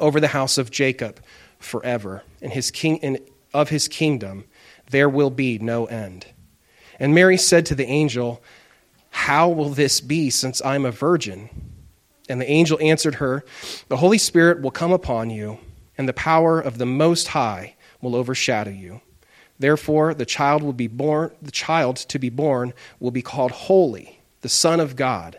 over the house of Jacob forever, and his king and of his kingdom there will be no end. And Mary said to the angel, How will this be since I'm a virgin? And the angel answered her, The Holy Spirit will come upon you, and the power of the Most High will overshadow you. Therefore, the child will be born, the child to be born will be called holy, the Son of God.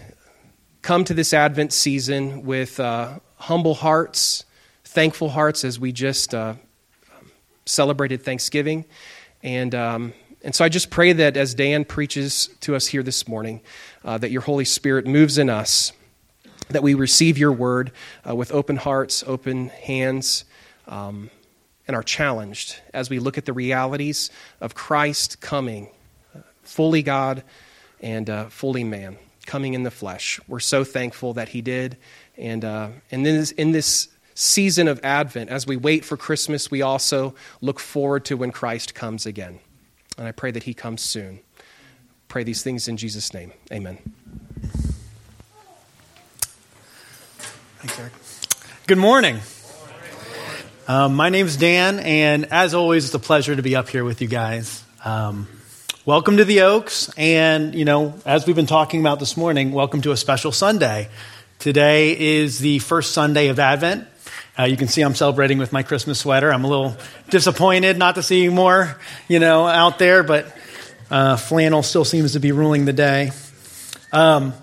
come to this Advent season with uh, humble hearts, thankful hearts as we just uh, celebrated Thanksgiving. And, um, and so I just pray that as Dan preaches to us here this morning, uh, that your Holy Spirit moves in us, that we receive your word uh, with open hearts, open hands. Um, and are challenged as we look at the realities of Christ coming, uh, fully God and uh, fully man coming in the flesh. We're so thankful that he did. And, uh, and this, in this season of Advent, as we wait for Christmas, we also look forward to when Christ comes again. And I pray that he comes soon. Pray these things in Jesus' name. Amen. Thanks, Eric. Good morning. Um, my name's Dan, and as always, it's a pleasure to be up here with you guys. Um, welcome to the Oaks. And, you know, as we've been talking about this morning, welcome to a special Sunday. Today is the first Sunday of Advent. Uh, you can see I'm celebrating with my Christmas sweater. I'm a little disappointed not to see more, you know, out there, but uh, flannel still seems to be ruling the day. Um,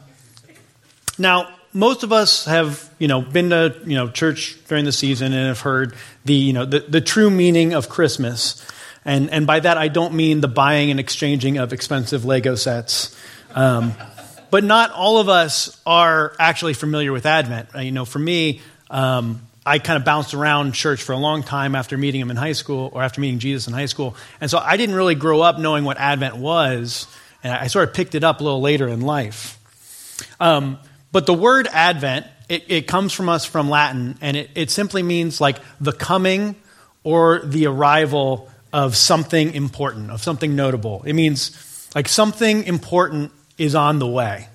now, most of us have, you know, been to, you know, church during the season and have heard the, you know, the, the true meaning of Christmas. And, and by that, I don't mean the buying and exchanging of expensive Lego sets. Um, but not all of us are actually familiar with Advent. Uh, you know, for me, um, I kind of bounced around church for a long time after meeting him in high school or after meeting Jesus in high school. And so I didn't really grow up knowing what Advent was. And I sort of picked it up a little later in life. Um, but the word Advent, it, it, comes from us from Latin, and it, it simply means like the coming or the arrival of something important, of something notable. It means like something important is on the way.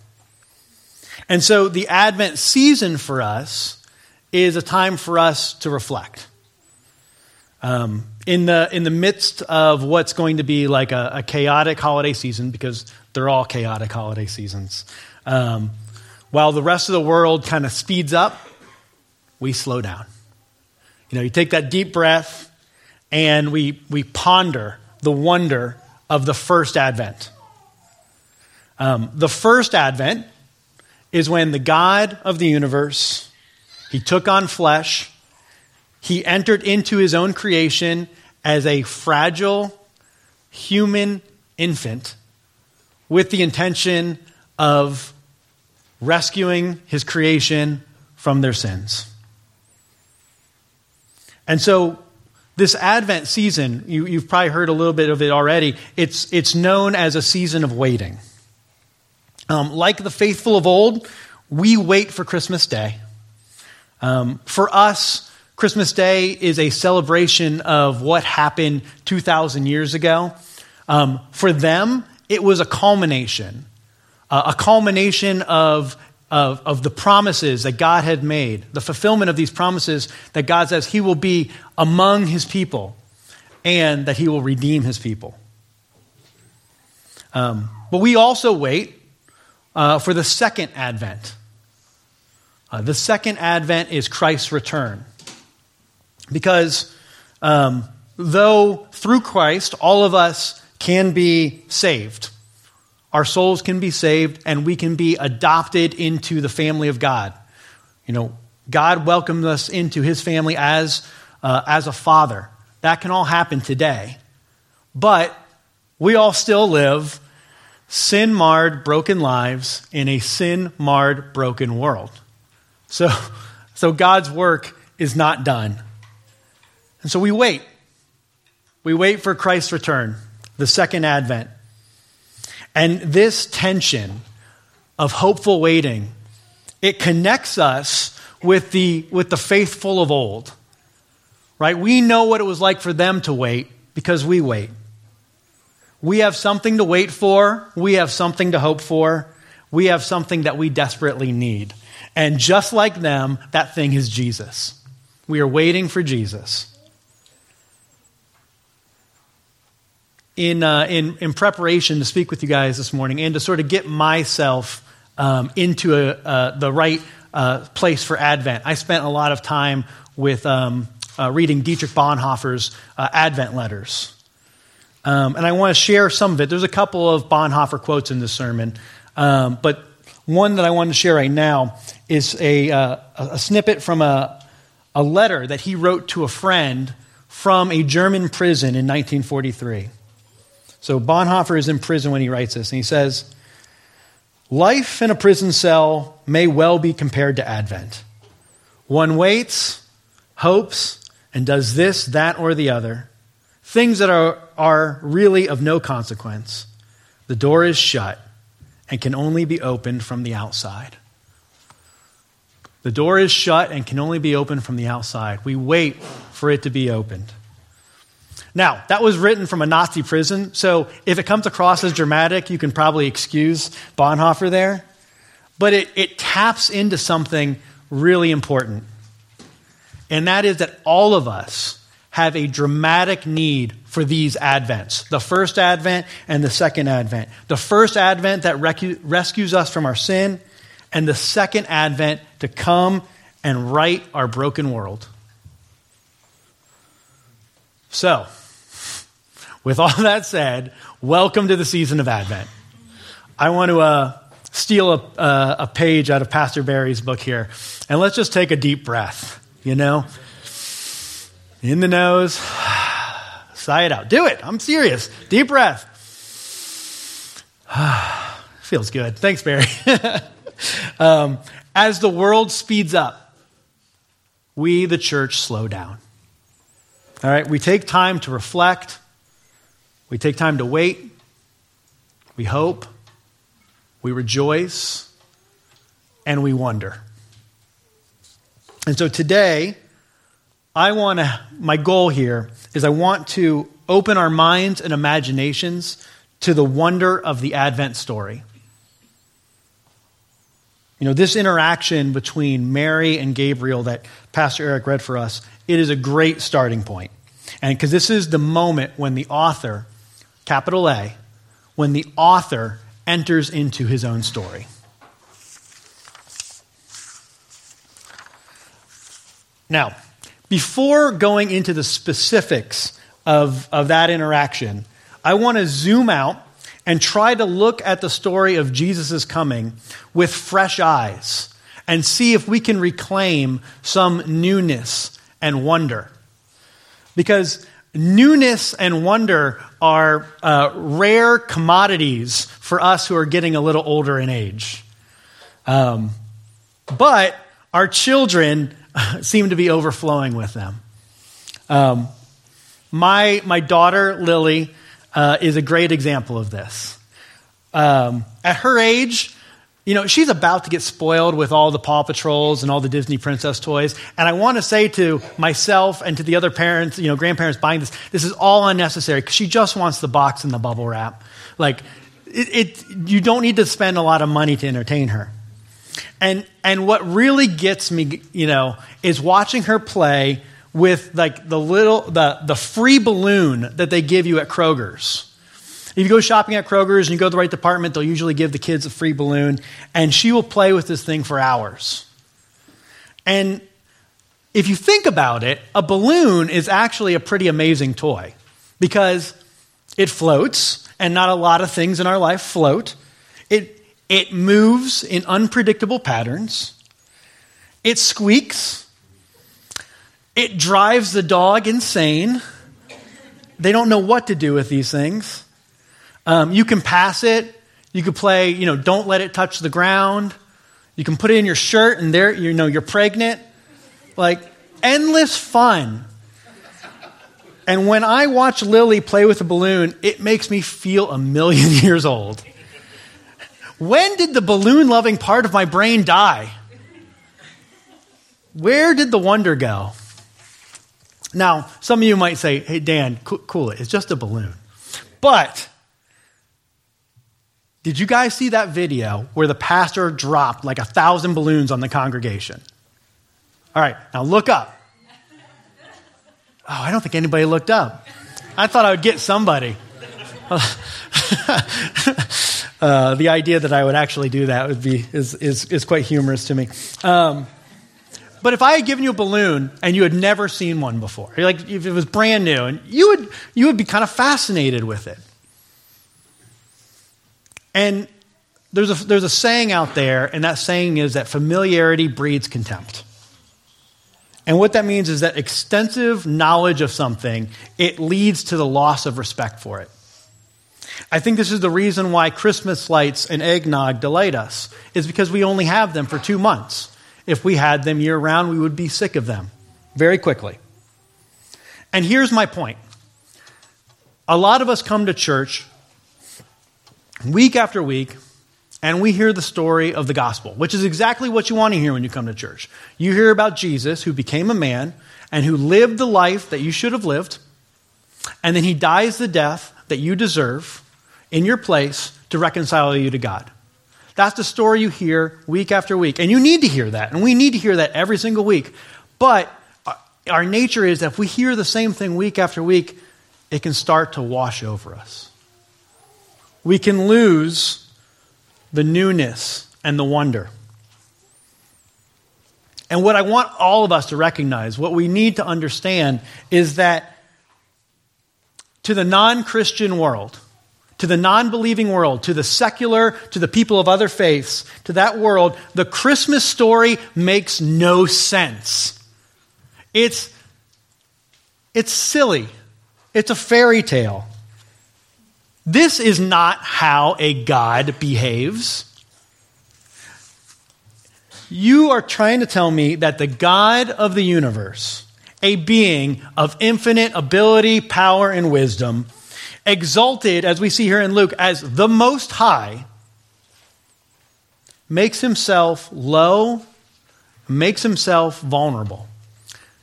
And so the Advent season for us is a time for us to reflect. Um, in, the, in the midst of what's going to be like a, a, chaotic holiday season, because they're all chaotic holiday seasons, um, while the rest of the world kind of speeds up, we slow down. You know, you take that deep breath, and we, we ponder the wonder of the first advent. Um, the first advent is when the God of the universe, he took on flesh, he entered into his own creation as a fragile human infant with the intention of rescuing his creation from their sins. And so this Advent season, you, have probably heard a little bit of it already, it's, it's known as a season of waiting. Um, like the faithful of old, we wait for Christmas Day. Um, for us, Christmas Day is a celebration of what happened 2,000 years ago. Um, for them, it was a culmination, uh, a culmination of, of, of the promises that God had made, the fulfillment of these promises that God says He will be among His people and that He will redeem His people. Um, but we also wait uh, for the second advent. Uh, the second advent is Christ's return. Because um, though through Christ all of us can be saved, our souls can be saved, and we can be adopted into the family of God. You know, God welcomed us into his family as, uh, as a father. That can all happen today. But we all still live sin marred, broken lives in a sin marred, broken world. So, so God's work is not done. And so we wait. We wait for Christ's return, the second advent. And this tension of hopeful waiting, it connects us with the, with the faithful of old. Right? We know what it was like for them to wait because we wait. We have something to wait for. We have something to hope for. We have something that we desperately need. And just like them, that thing is Jesus. We are waiting for Jesus. In, uh, in, in preparation to speak with you guys this morning and to sort of get myself um, into a, uh, the right uh, place for Advent, I spent a lot of time with um, uh, reading Dietrich Bonhoeffer's uh, Advent letters. Um, and I want to share some of it. There's a couple of Bonhoeffer quotes in this sermon, um, but one that I want to share right now is a, uh, a snippet from a, a letter that he wrote to a friend from a German prison in 1943. So Bonhoeffer is in prison when he writes this, and he says, Life in a prison cell may well be compared to Advent. One waits, hopes, and does this, that, or the other things that are, are really of no consequence. The door is shut and can only be opened from the outside. The door is shut and can only be opened from the outside. We wait for it to be opened. Now, that was written from a Nazi prison, so if it comes across as dramatic, you can probably excuse Bonhoeffer there. But it, it taps into something really important. And that is that all of us have a dramatic need for these advents the first advent and the second advent. The first advent that recu- rescues us from our sin, and the second advent to come and right our broken world. So, with all that said, welcome to the season of Advent. I want to uh, steal a, uh, a page out of Pastor Barry's book here, and let's just take a deep breath, you know? In the nose, sigh it out. Do it. I'm serious. Deep breath. Feels good. Thanks, Barry. um, as the world speeds up, we, the church, slow down. All right, we take time to reflect, we take time to wait, we hope, we rejoice, and we wonder. And so today, I want to, my goal here is I want to open our minds and imaginations to the wonder of the Advent story. You know, this interaction between Mary and Gabriel that Pastor Eric read for us, it is a great starting point. And because this is the moment when the author, capital A, when the author enters into his own story. Now, before going into the specifics of, of that interaction, I want to zoom out and try to look at the story of Jesus' coming with fresh eyes and see if we can reclaim some newness and wonder. Because newness and wonder are uh, rare commodities for us who are getting a little older in age. Um, but our children seem to be overflowing with them. Um, my, my daughter, Lily, uh, is a great example of this. Um, at her age, you know, she's about to get spoiled with all the Paw Patrols and all the Disney princess toys. And I want to say to myself and to the other parents, you know, grandparents buying this, this is all unnecessary because she just wants the box and the bubble wrap. Like, it, it, you don't need to spend a lot of money to entertain her. And, and what really gets me, you know, is watching her play with like the little, the, the free balloon that they give you at Kroger's. If you go shopping at Kroger's and you go to the right department, they'll usually give the kids a free balloon, and she will play with this thing for hours. And if you think about it, a balloon is actually a pretty amazing toy because it floats, and not a lot of things in our life float. It, it moves in unpredictable patterns. It squeaks. It drives the dog insane. They don't know what to do with these things. Um, you can pass it. You could play, you know, don't let it touch the ground. You can put it in your shirt and there, you know, you're pregnant. Like, endless fun. And when I watch Lily play with a balloon, it makes me feel a million years old. When did the balloon loving part of my brain die? Where did the wonder go? Now, some of you might say, hey, Dan, cool it. It's just a balloon. But did you guys see that video where the pastor dropped like a thousand balloons on the congregation? All right, now look up. Oh, I don't think anybody looked up. I thought I would get somebody. uh, the idea that I would actually do that would be is, is, is quite humorous to me. Um, but if I had given you a balloon and you had never seen one before, like if it was brand new, and you would you would be kind of fascinated with it. And there's a, there's a saying out there, and that saying is that familiarity breeds contempt. And what that means is that extensive knowledge of something, it leads to the loss of respect for it. I think this is the reason why Christmas lights and eggnog delight us, is because we only have them for two months. If we had them year round, we would be sick of them very quickly. And here's my point a lot of us come to church week after week, and we hear the story of the gospel, which is exactly what you want to hear when you come to church. You hear about Jesus, who became a man and who lived the life that you should have lived, and then he dies the death that you deserve in your place to reconcile you to God. That's the story you hear week after week. And you need to hear that. And we need to hear that every single week. But our nature is that if we hear the same thing week after week, it can start to wash over us we can lose the newness and the wonder. And what I want all of us to recognize, what we need to understand, is that to the non Christian world, to the non believing world, to the secular, to the people of other faiths, to that world, the Christmas story makes no sense. It's, it's silly, it's a fairy tale. This is not how a God behaves. You are trying to tell me that the God of the universe, a being of infinite ability, power, and wisdom, exalted, as we see here in Luke, as the Most High, makes himself low, makes himself vulnerable.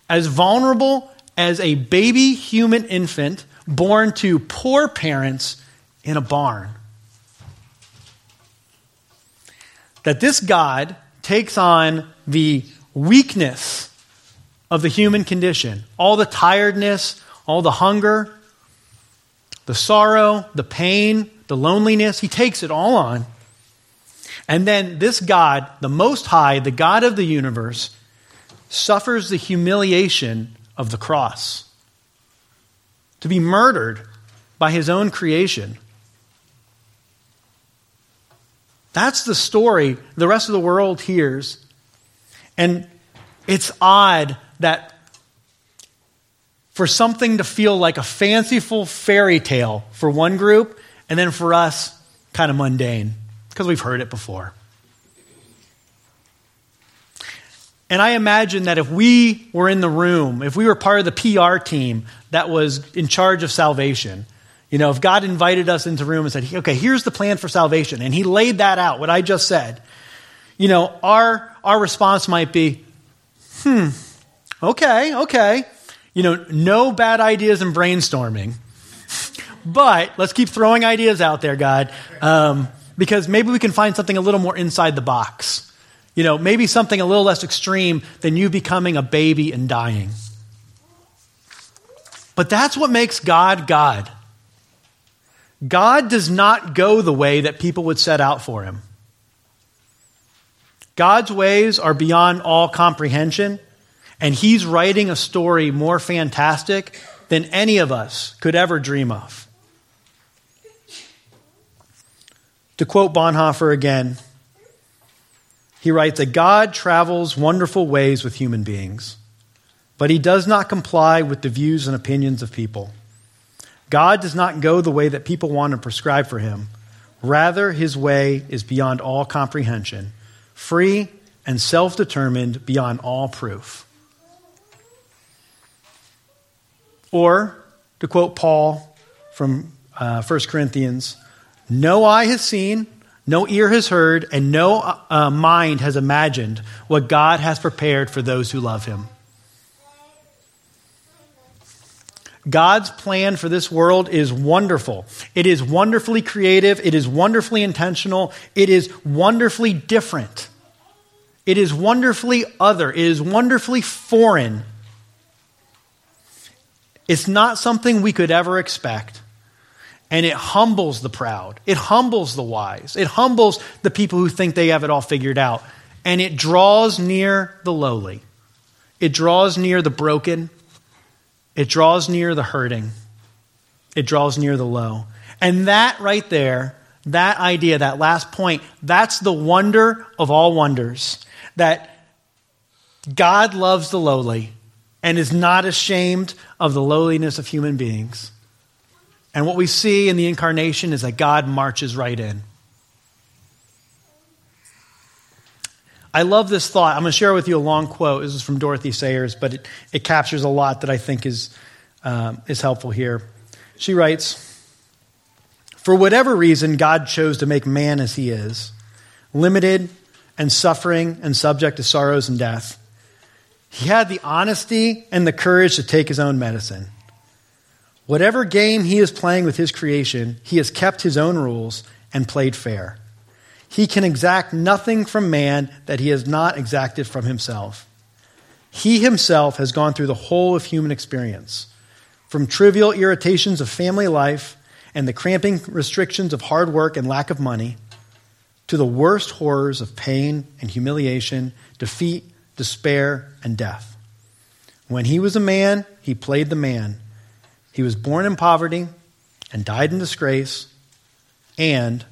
As vulnerable as a baby human infant born to poor parents in a barn. That this God takes on the weakness of the human condition, all the tiredness, all the hunger, the sorrow, the pain, the loneliness, he takes it all on. And then this God, the Most High, the God of the universe, suffers the humiliation of the cross. To be murdered by his own creation That's the story the rest of the world hears. And it's odd that for something to feel like a fanciful fairy tale for one group, and then for us, kind of mundane, because we've heard it before. And I imagine that if we were in the room, if we were part of the PR team that was in charge of salvation, you know, if God invited us into a room and said, okay, here's the plan for salvation, and He laid that out, what I just said, you know, our, our response might be, hmm, okay, okay. You know, no bad ideas in brainstorming. but let's keep throwing ideas out there, God, um, because maybe we can find something a little more inside the box. You know, maybe something a little less extreme than you becoming a baby and dying. But that's what makes God God. God does not go the way that people would set out for him. God's ways are beyond all comprehension, and he's writing a story more fantastic than any of us could ever dream of. To quote Bonhoeffer again, he writes that God travels wonderful ways with human beings, but he does not comply with the views and opinions of people. God does not go the way that people want to prescribe for him. Rather, his way is beyond all comprehension, free and self determined beyond all proof. Or, to quote Paul from uh, 1 Corinthians, no eye has seen, no ear has heard, and no uh, mind has imagined what God has prepared for those who love him. God's plan for this world is wonderful. It is wonderfully creative. It is wonderfully intentional. It is wonderfully different. It is wonderfully other. It is wonderfully foreign. It's not something we could ever expect. And it humbles the proud. It humbles the wise. It humbles the people who think they have it all figured out. And it draws near the lowly. It draws near the broken it draws near the hurting, it draws near the low. And that right there, that idea, that last point, that's the wonder of all wonders. That God loves the lowly and is not ashamed of the lowliness of human beings. And what we see in the incarnation is that God marches right in. I love this thought. I'm going to share with you a long quote. This is from Dorothy Sayers, but it, it captures a lot that I think is, um, is helpful here. She writes For whatever reason, God chose to make man as he is, limited and suffering and subject to sorrows and death. He had the honesty and the courage to take his own medicine. Whatever game he is playing with his creation, he has kept his own rules and played fair. He can exact nothing from man that he has not exacted from himself. He himself has gone through the whole of human experience, from trivial irritations of family life and the cramping restrictions of hard work and lack of money, to the worst horrors of pain and humiliation, defeat, despair, and death. When he was a man, he played the man. He was born in poverty and died in disgrace and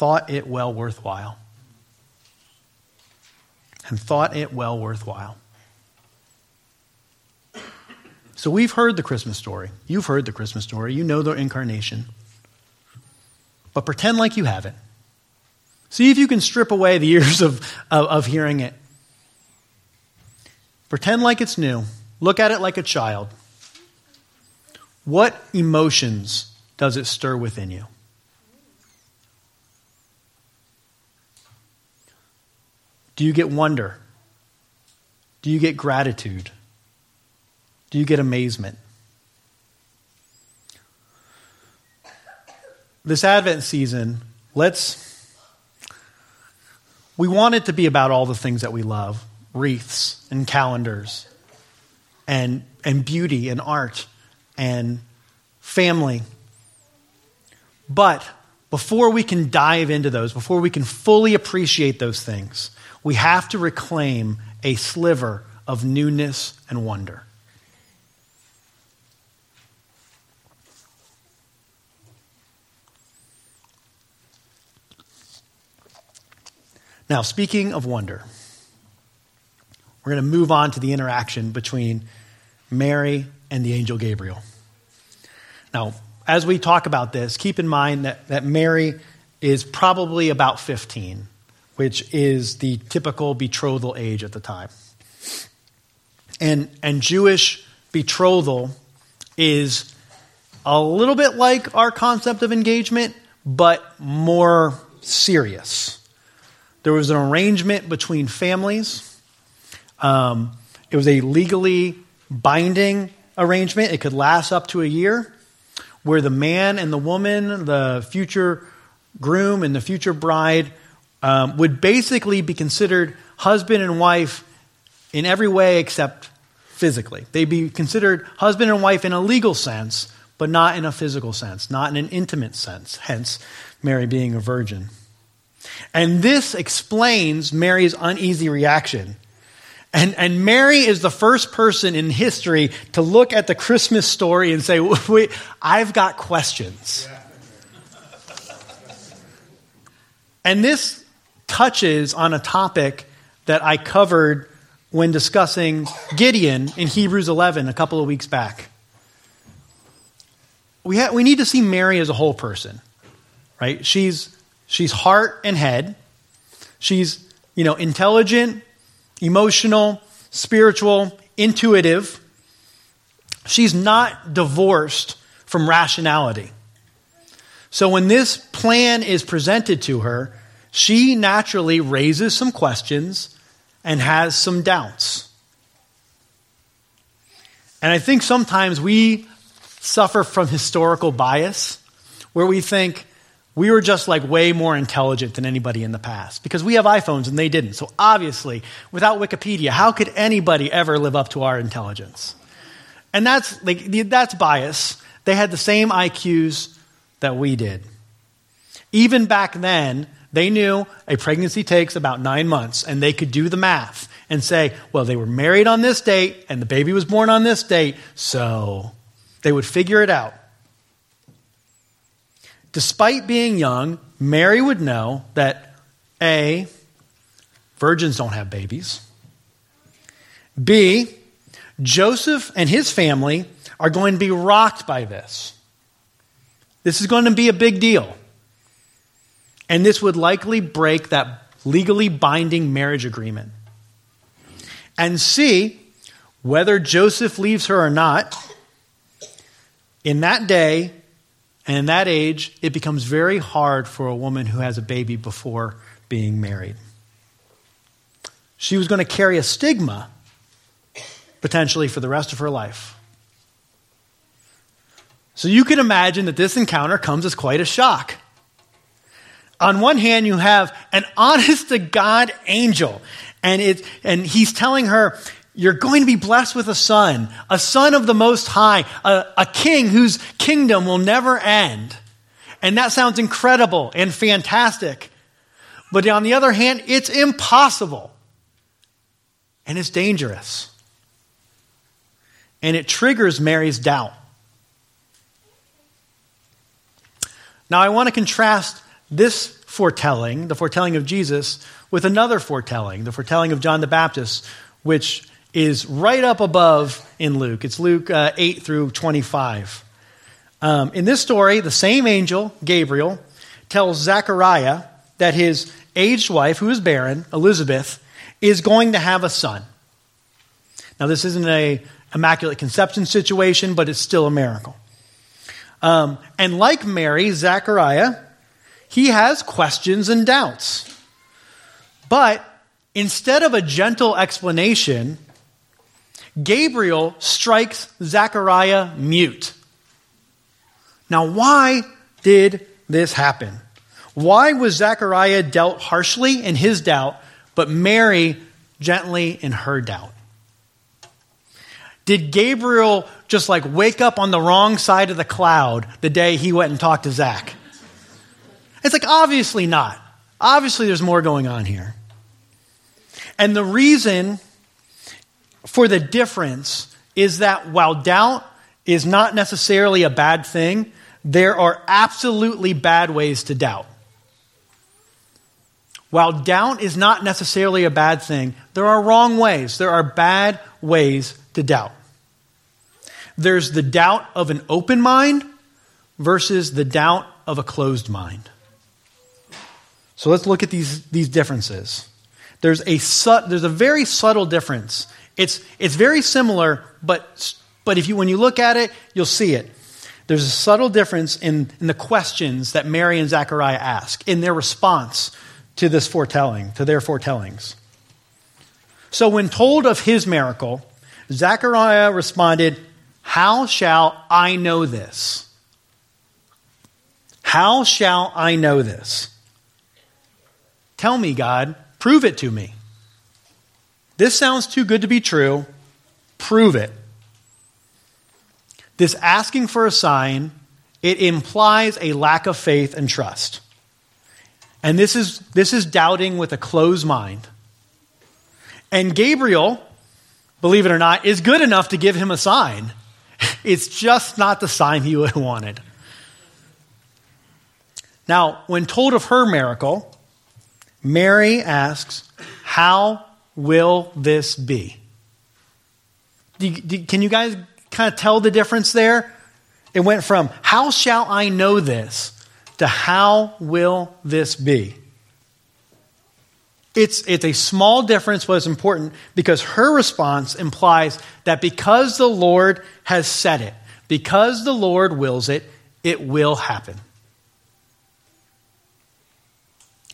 thought it well worthwhile. And thought it well worthwhile. So we've heard the Christmas story. You've heard the Christmas story. You know the incarnation. But pretend like you haven't. See if you can strip away the years of, of, of hearing it. Pretend like it's new. Look at it like a child. What emotions does it stir within you? Do you get wonder? Do you get gratitude? Do you get amazement? This Advent season, let's. We want it to be about all the things that we love wreaths and calendars and, and beauty and art and family. But before we can dive into those, before we can fully appreciate those things, we have to reclaim a sliver of newness and wonder. Now, speaking of wonder, we're going to move on to the interaction between Mary and the angel Gabriel. Now, as we talk about this, keep in mind that, that Mary is probably about 15 which is the typical betrothal age at the time. And, and Jewish betrothal is a little bit like our concept of engagement, but more serious. There was an arrangement between families. Um, it was a legally binding arrangement. It could last up to a year, where the man and the woman, the future groom and the future bride, um, would basically be considered husband and wife in every way except physically. They'd be considered husband and wife in a legal sense, but not in a physical sense, not in an intimate sense, hence Mary being a virgin. And this explains Mary's uneasy reaction. And, and Mary is the first person in history to look at the Christmas story and say, Wait, I've got questions. And this touches on a topic that I covered when discussing Gideon in Hebrews 11 a couple of weeks back. We, ha- we need to see Mary as a whole person, right? She's, she's heart and head. She's, you know, intelligent, emotional, spiritual, intuitive. She's not divorced from rationality. So when this plan is presented to her, she naturally raises some questions and has some doubts. And I think sometimes we suffer from historical bias where we think we were just like way more intelligent than anybody in the past because we have iPhones and they didn't. So obviously, without Wikipedia, how could anybody ever live up to our intelligence? And that's like that's bias. They had the same IQs that we did. Even back then, they knew a pregnancy takes about nine months, and they could do the math and say, well, they were married on this date, and the baby was born on this date, so they would figure it out. Despite being young, Mary would know that A, virgins don't have babies. B, Joseph and his family are going to be rocked by this. This is going to be a big deal. And this would likely break that legally binding marriage agreement. And C, whether Joseph leaves her or not, in that day and in that age, it becomes very hard for a woman who has a baby before being married. She was going to carry a stigma potentially for the rest of her life. So you can imagine that this encounter comes as quite a shock. On one hand, you have an honest to God angel, and, it, and he's telling her, You're going to be blessed with a son, a son of the Most High, a, a king whose kingdom will never end. And that sounds incredible and fantastic. But on the other hand, it's impossible. And it's dangerous. And it triggers Mary's doubt. Now, I want to contrast this foretelling, the foretelling of Jesus, with another foretelling, the foretelling of John the Baptist, which is right up above in Luke. It's Luke uh, 8 through 25. Um, in this story, the same angel, Gabriel, tells Zechariah that his aged wife, who is barren, Elizabeth, is going to have a son. Now, this isn't a immaculate conception situation, but it's still a miracle. Um, and like Mary, Zechariah, he has questions and doubts. But instead of a gentle explanation, Gabriel strikes Zechariah mute. Now, why did this happen? Why was Zechariah dealt harshly in his doubt, but Mary gently in her doubt? Did Gabriel just like wake up on the wrong side of the cloud the day he went and talked to Zach? It's like, obviously not. Obviously, there's more going on here. And the reason for the difference is that while doubt is not necessarily a bad thing, there are absolutely bad ways to doubt. While doubt is not necessarily a bad thing, there are wrong ways. There are bad ways to doubt. There's the doubt of an open mind versus the doubt of a closed mind. So let's look at these, these differences. There's a, su- there's a very subtle difference. It's, it's very similar, but, but if you, when you look at it, you'll see it. There's a subtle difference in, in the questions that Mary and Zechariah ask, in their response to this foretelling, to their foretellings. So when told of his miracle, Zechariah responded, how shall I know this? How shall I know this? Tell me, God, prove it to me. This sounds too good to be true. Prove it. This asking for a sign, it implies a lack of faith and trust. And this is, this is doubting with a closed mind. And Gabriel, believe it or not, is good enough to give him a sign. It's just not the sign he would have wanted. Now, when told of her miracle, Mary asks, How will this be? Can you guys kind of tell the difference there? It went from, How shall I know this? to How will this be? It's, it's a small difference, but it's important because her response implies that because the Lord has said it, because the Lord wills it, it will happen.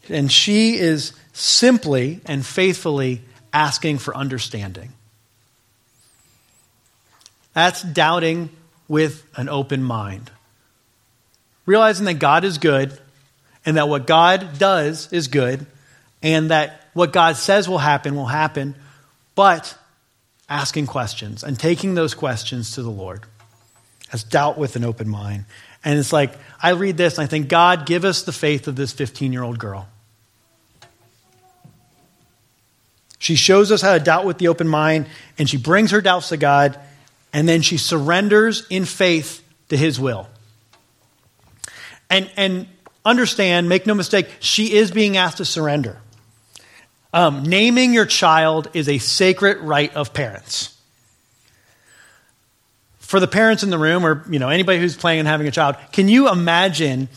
And she is simply and faithfully asking for understanding. That's doubting with an open mind. Realizing that God is good and that what God does is good and that what God says will happen will happen, but asking questions and taking those questions to the Lord. As doubt with an open mind. And it's like, I read this and I think, God, give us the faith of this 15 year old girl. She shows us how to doubt with the open mind, and she brings her doubts to God, and then she surrenders in faith to His will. And, and understand, make no mistake, she is being asked to surrender. Um, naming your child is a sacred right of parents. For the parents in the room, or you know anybody who's planning on having a child, can you imagine,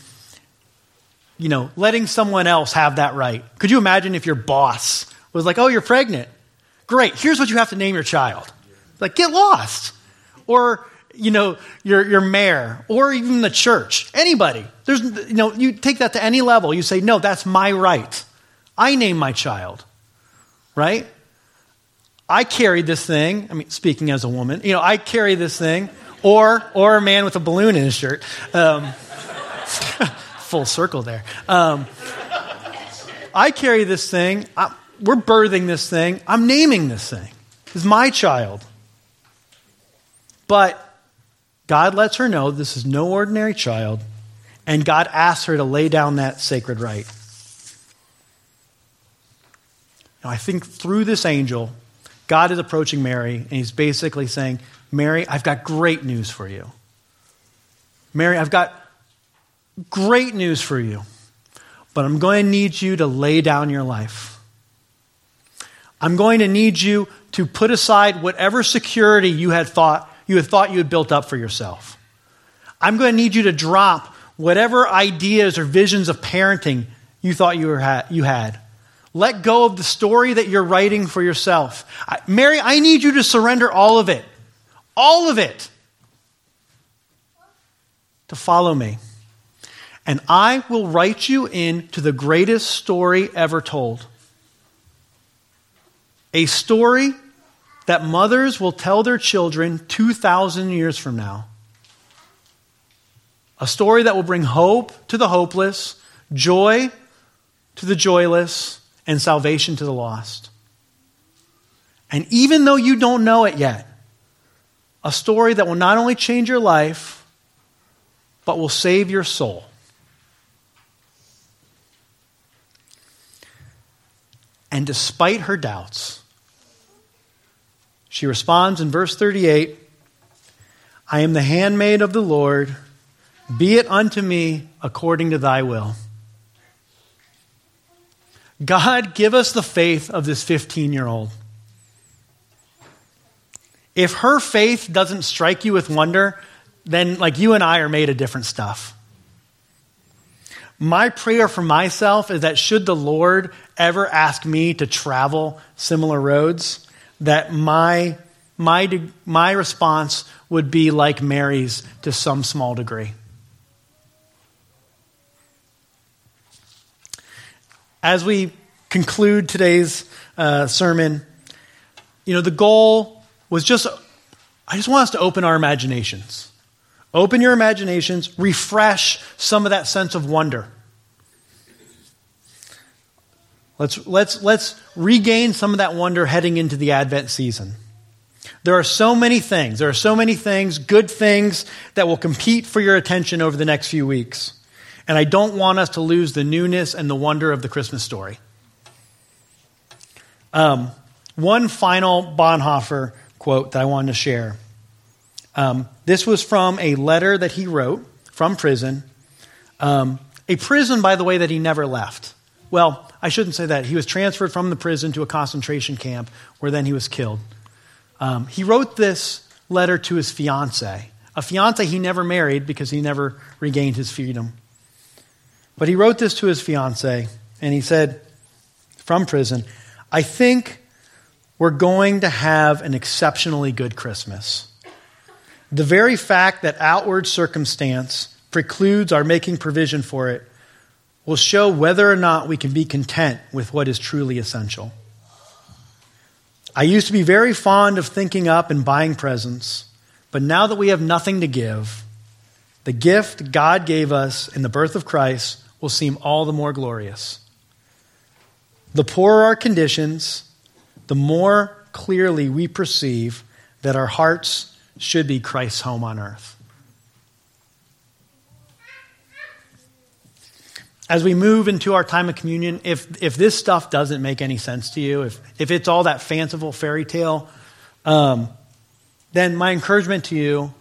you know, letting someone else have that right? Could you imagine if your boss was like, oh, you're pregnant. Great, here's what you have to name your child. Like, get lost. Or, you know, your, your mayor, or even the church, anybody. There's, you know, you take that to any level. You say, no, that's my right. I name my child, right? I carry this thing. I mean, speaking as a woman, you know, I carry this thing, or or a man with a balloon in his shirt. Um, full circle there. Um, I carry this thing. I, we're birthing this thing. I'm naming this thing. It's my child. But God lets her know this is no ordinary child, and God asks her to lay down that sacred right. Now, I think through this angel, God is approaching Mary, and he's basically saying, Mary, I've got great news for you. Mary, I've got great news for you, but I'm going to need you to lay down your life. I'm going to need you to put aside whatever security you had thought you had thought you had built up for yourself. I'm going to need you to drop whatever ideas or visions of parenting you thought you, were you had. Let go of the story that you're writing for yourself. I, Mary, I need you to surrender all of it. All of it. To follow me. And I will write you into the greatest story ever told. A story that mothers will tell their children 2,000 years from now. A story that will bring hope to the hopeless, joy to the joyless, and salvation to the lost. And even though you don't know it yet, a story that will not only change your life, but will save your soul. And despite her doubts, she responds in verse 38 I am the handmaid of the Lord. Be it unto me according to thy will. God, give us the faith of this 15 year old. If her faith doesn't strike you with wonder, then like you and I are made of different stuff. My prayer for myself is that should the Lord ever ask me to travel similar roads, that my, my, my response would be like Mary's to some small degree. As we conclude today's uh, sermon, you know, the goal was just, I just want us to open our imaginations Open your imaginations, refresh some of that sense of wonder. Let's, let's, let's regain some of that wonder heading into the Advent season. There are so many things, there are so many things, good things, that will compete for your attention over the next few weeks. And I don't want us to lose the newness and the wonder of the Christmas story. Um, one final Bonhoeffer quote that I wanted to share. Um, this was from a letter that he wrote from prison. Um, a prison, by the way, that he never left. Well, I shouldn't say that. He was transferred from the prison to a concentration camp where then he was killed. Um, he wrote this letter to his fiancee, a fiancee he never married because he never regained his freedom. But he wrote this to his fiancee, and he said from prison, I think we're going to have an exceptionally good Christmas. The very fact that outward circumstance precludes our making provision for it will show whether or not we can be content with what is truly essential. I used to be very fond of thinking up and buying presents, but now that we have nothing to give, the gift God gave us in the birth of Christ will seem all the more glorious. The poorer our conditions, the more clearly we perceive that our hearts should be Christ's home on earth. As we move into our time of communion, if, if this stuff doesn't make any sense to you, if, if it's all that fanciful fairy tale, um, then my encouragement to you,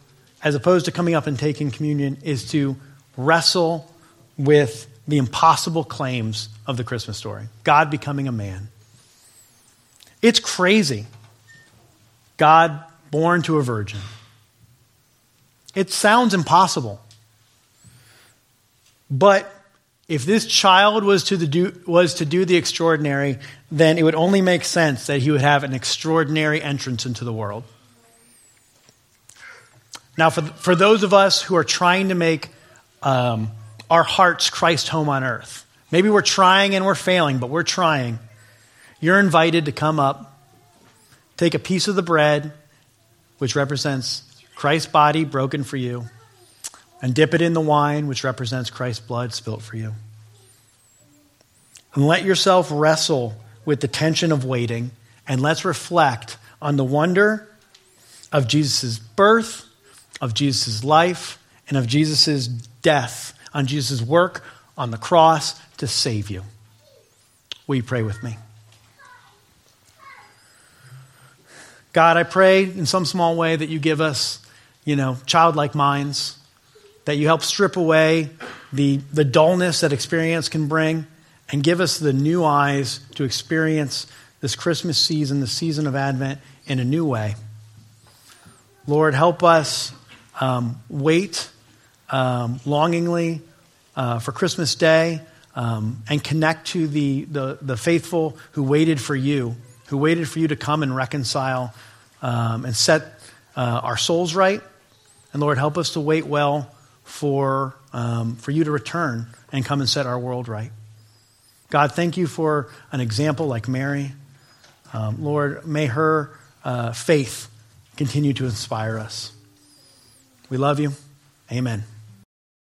as opposed to coming up and taking communion, is to wrestle with the impossible claims of the Christmas story God becoming a man. It's crazy. God born to a virgin. It sounds impossible. But if this child was to, do, was to do the extraordinary, then it would only make sense that he would have an extraordinary entrance into the world. Now, for, for those of us who are trying to make um, our hearts Christ home on earth, maybe we're trying and we're failing, but we're trying. You're invited to come up, take a piece of the bread, which represents Christ's body broken for you, and dip it in the wine, which represents Christ's blood spilt for you. And let yourself wrestle with the tension of waiting, and let's reflect on the wonder of Jesus' birth, of Jesus' life, and of Jesus' death, on Jesus' work on the cross to save you. Will you pray with me? God, I pray in some small way that you give us, you know, childlike minds, that you help strip away the, the dullness that experience can bring, and give us the new eyes to experience this Christmas season, the season of Advent, in a new way. Lord, help us um, wait um, longingly uh, for Christmas Day um, and connect to the, the, the faithful who waited for you who waited for you to come and reconcile um, and set uh, our souls right. And Lord, help us to wait well for, um, for you to return and come and set our world right. God, thank you for an example like Mary. Um, Lord, may her uh, faith continue to inspire us. We love you. Amen.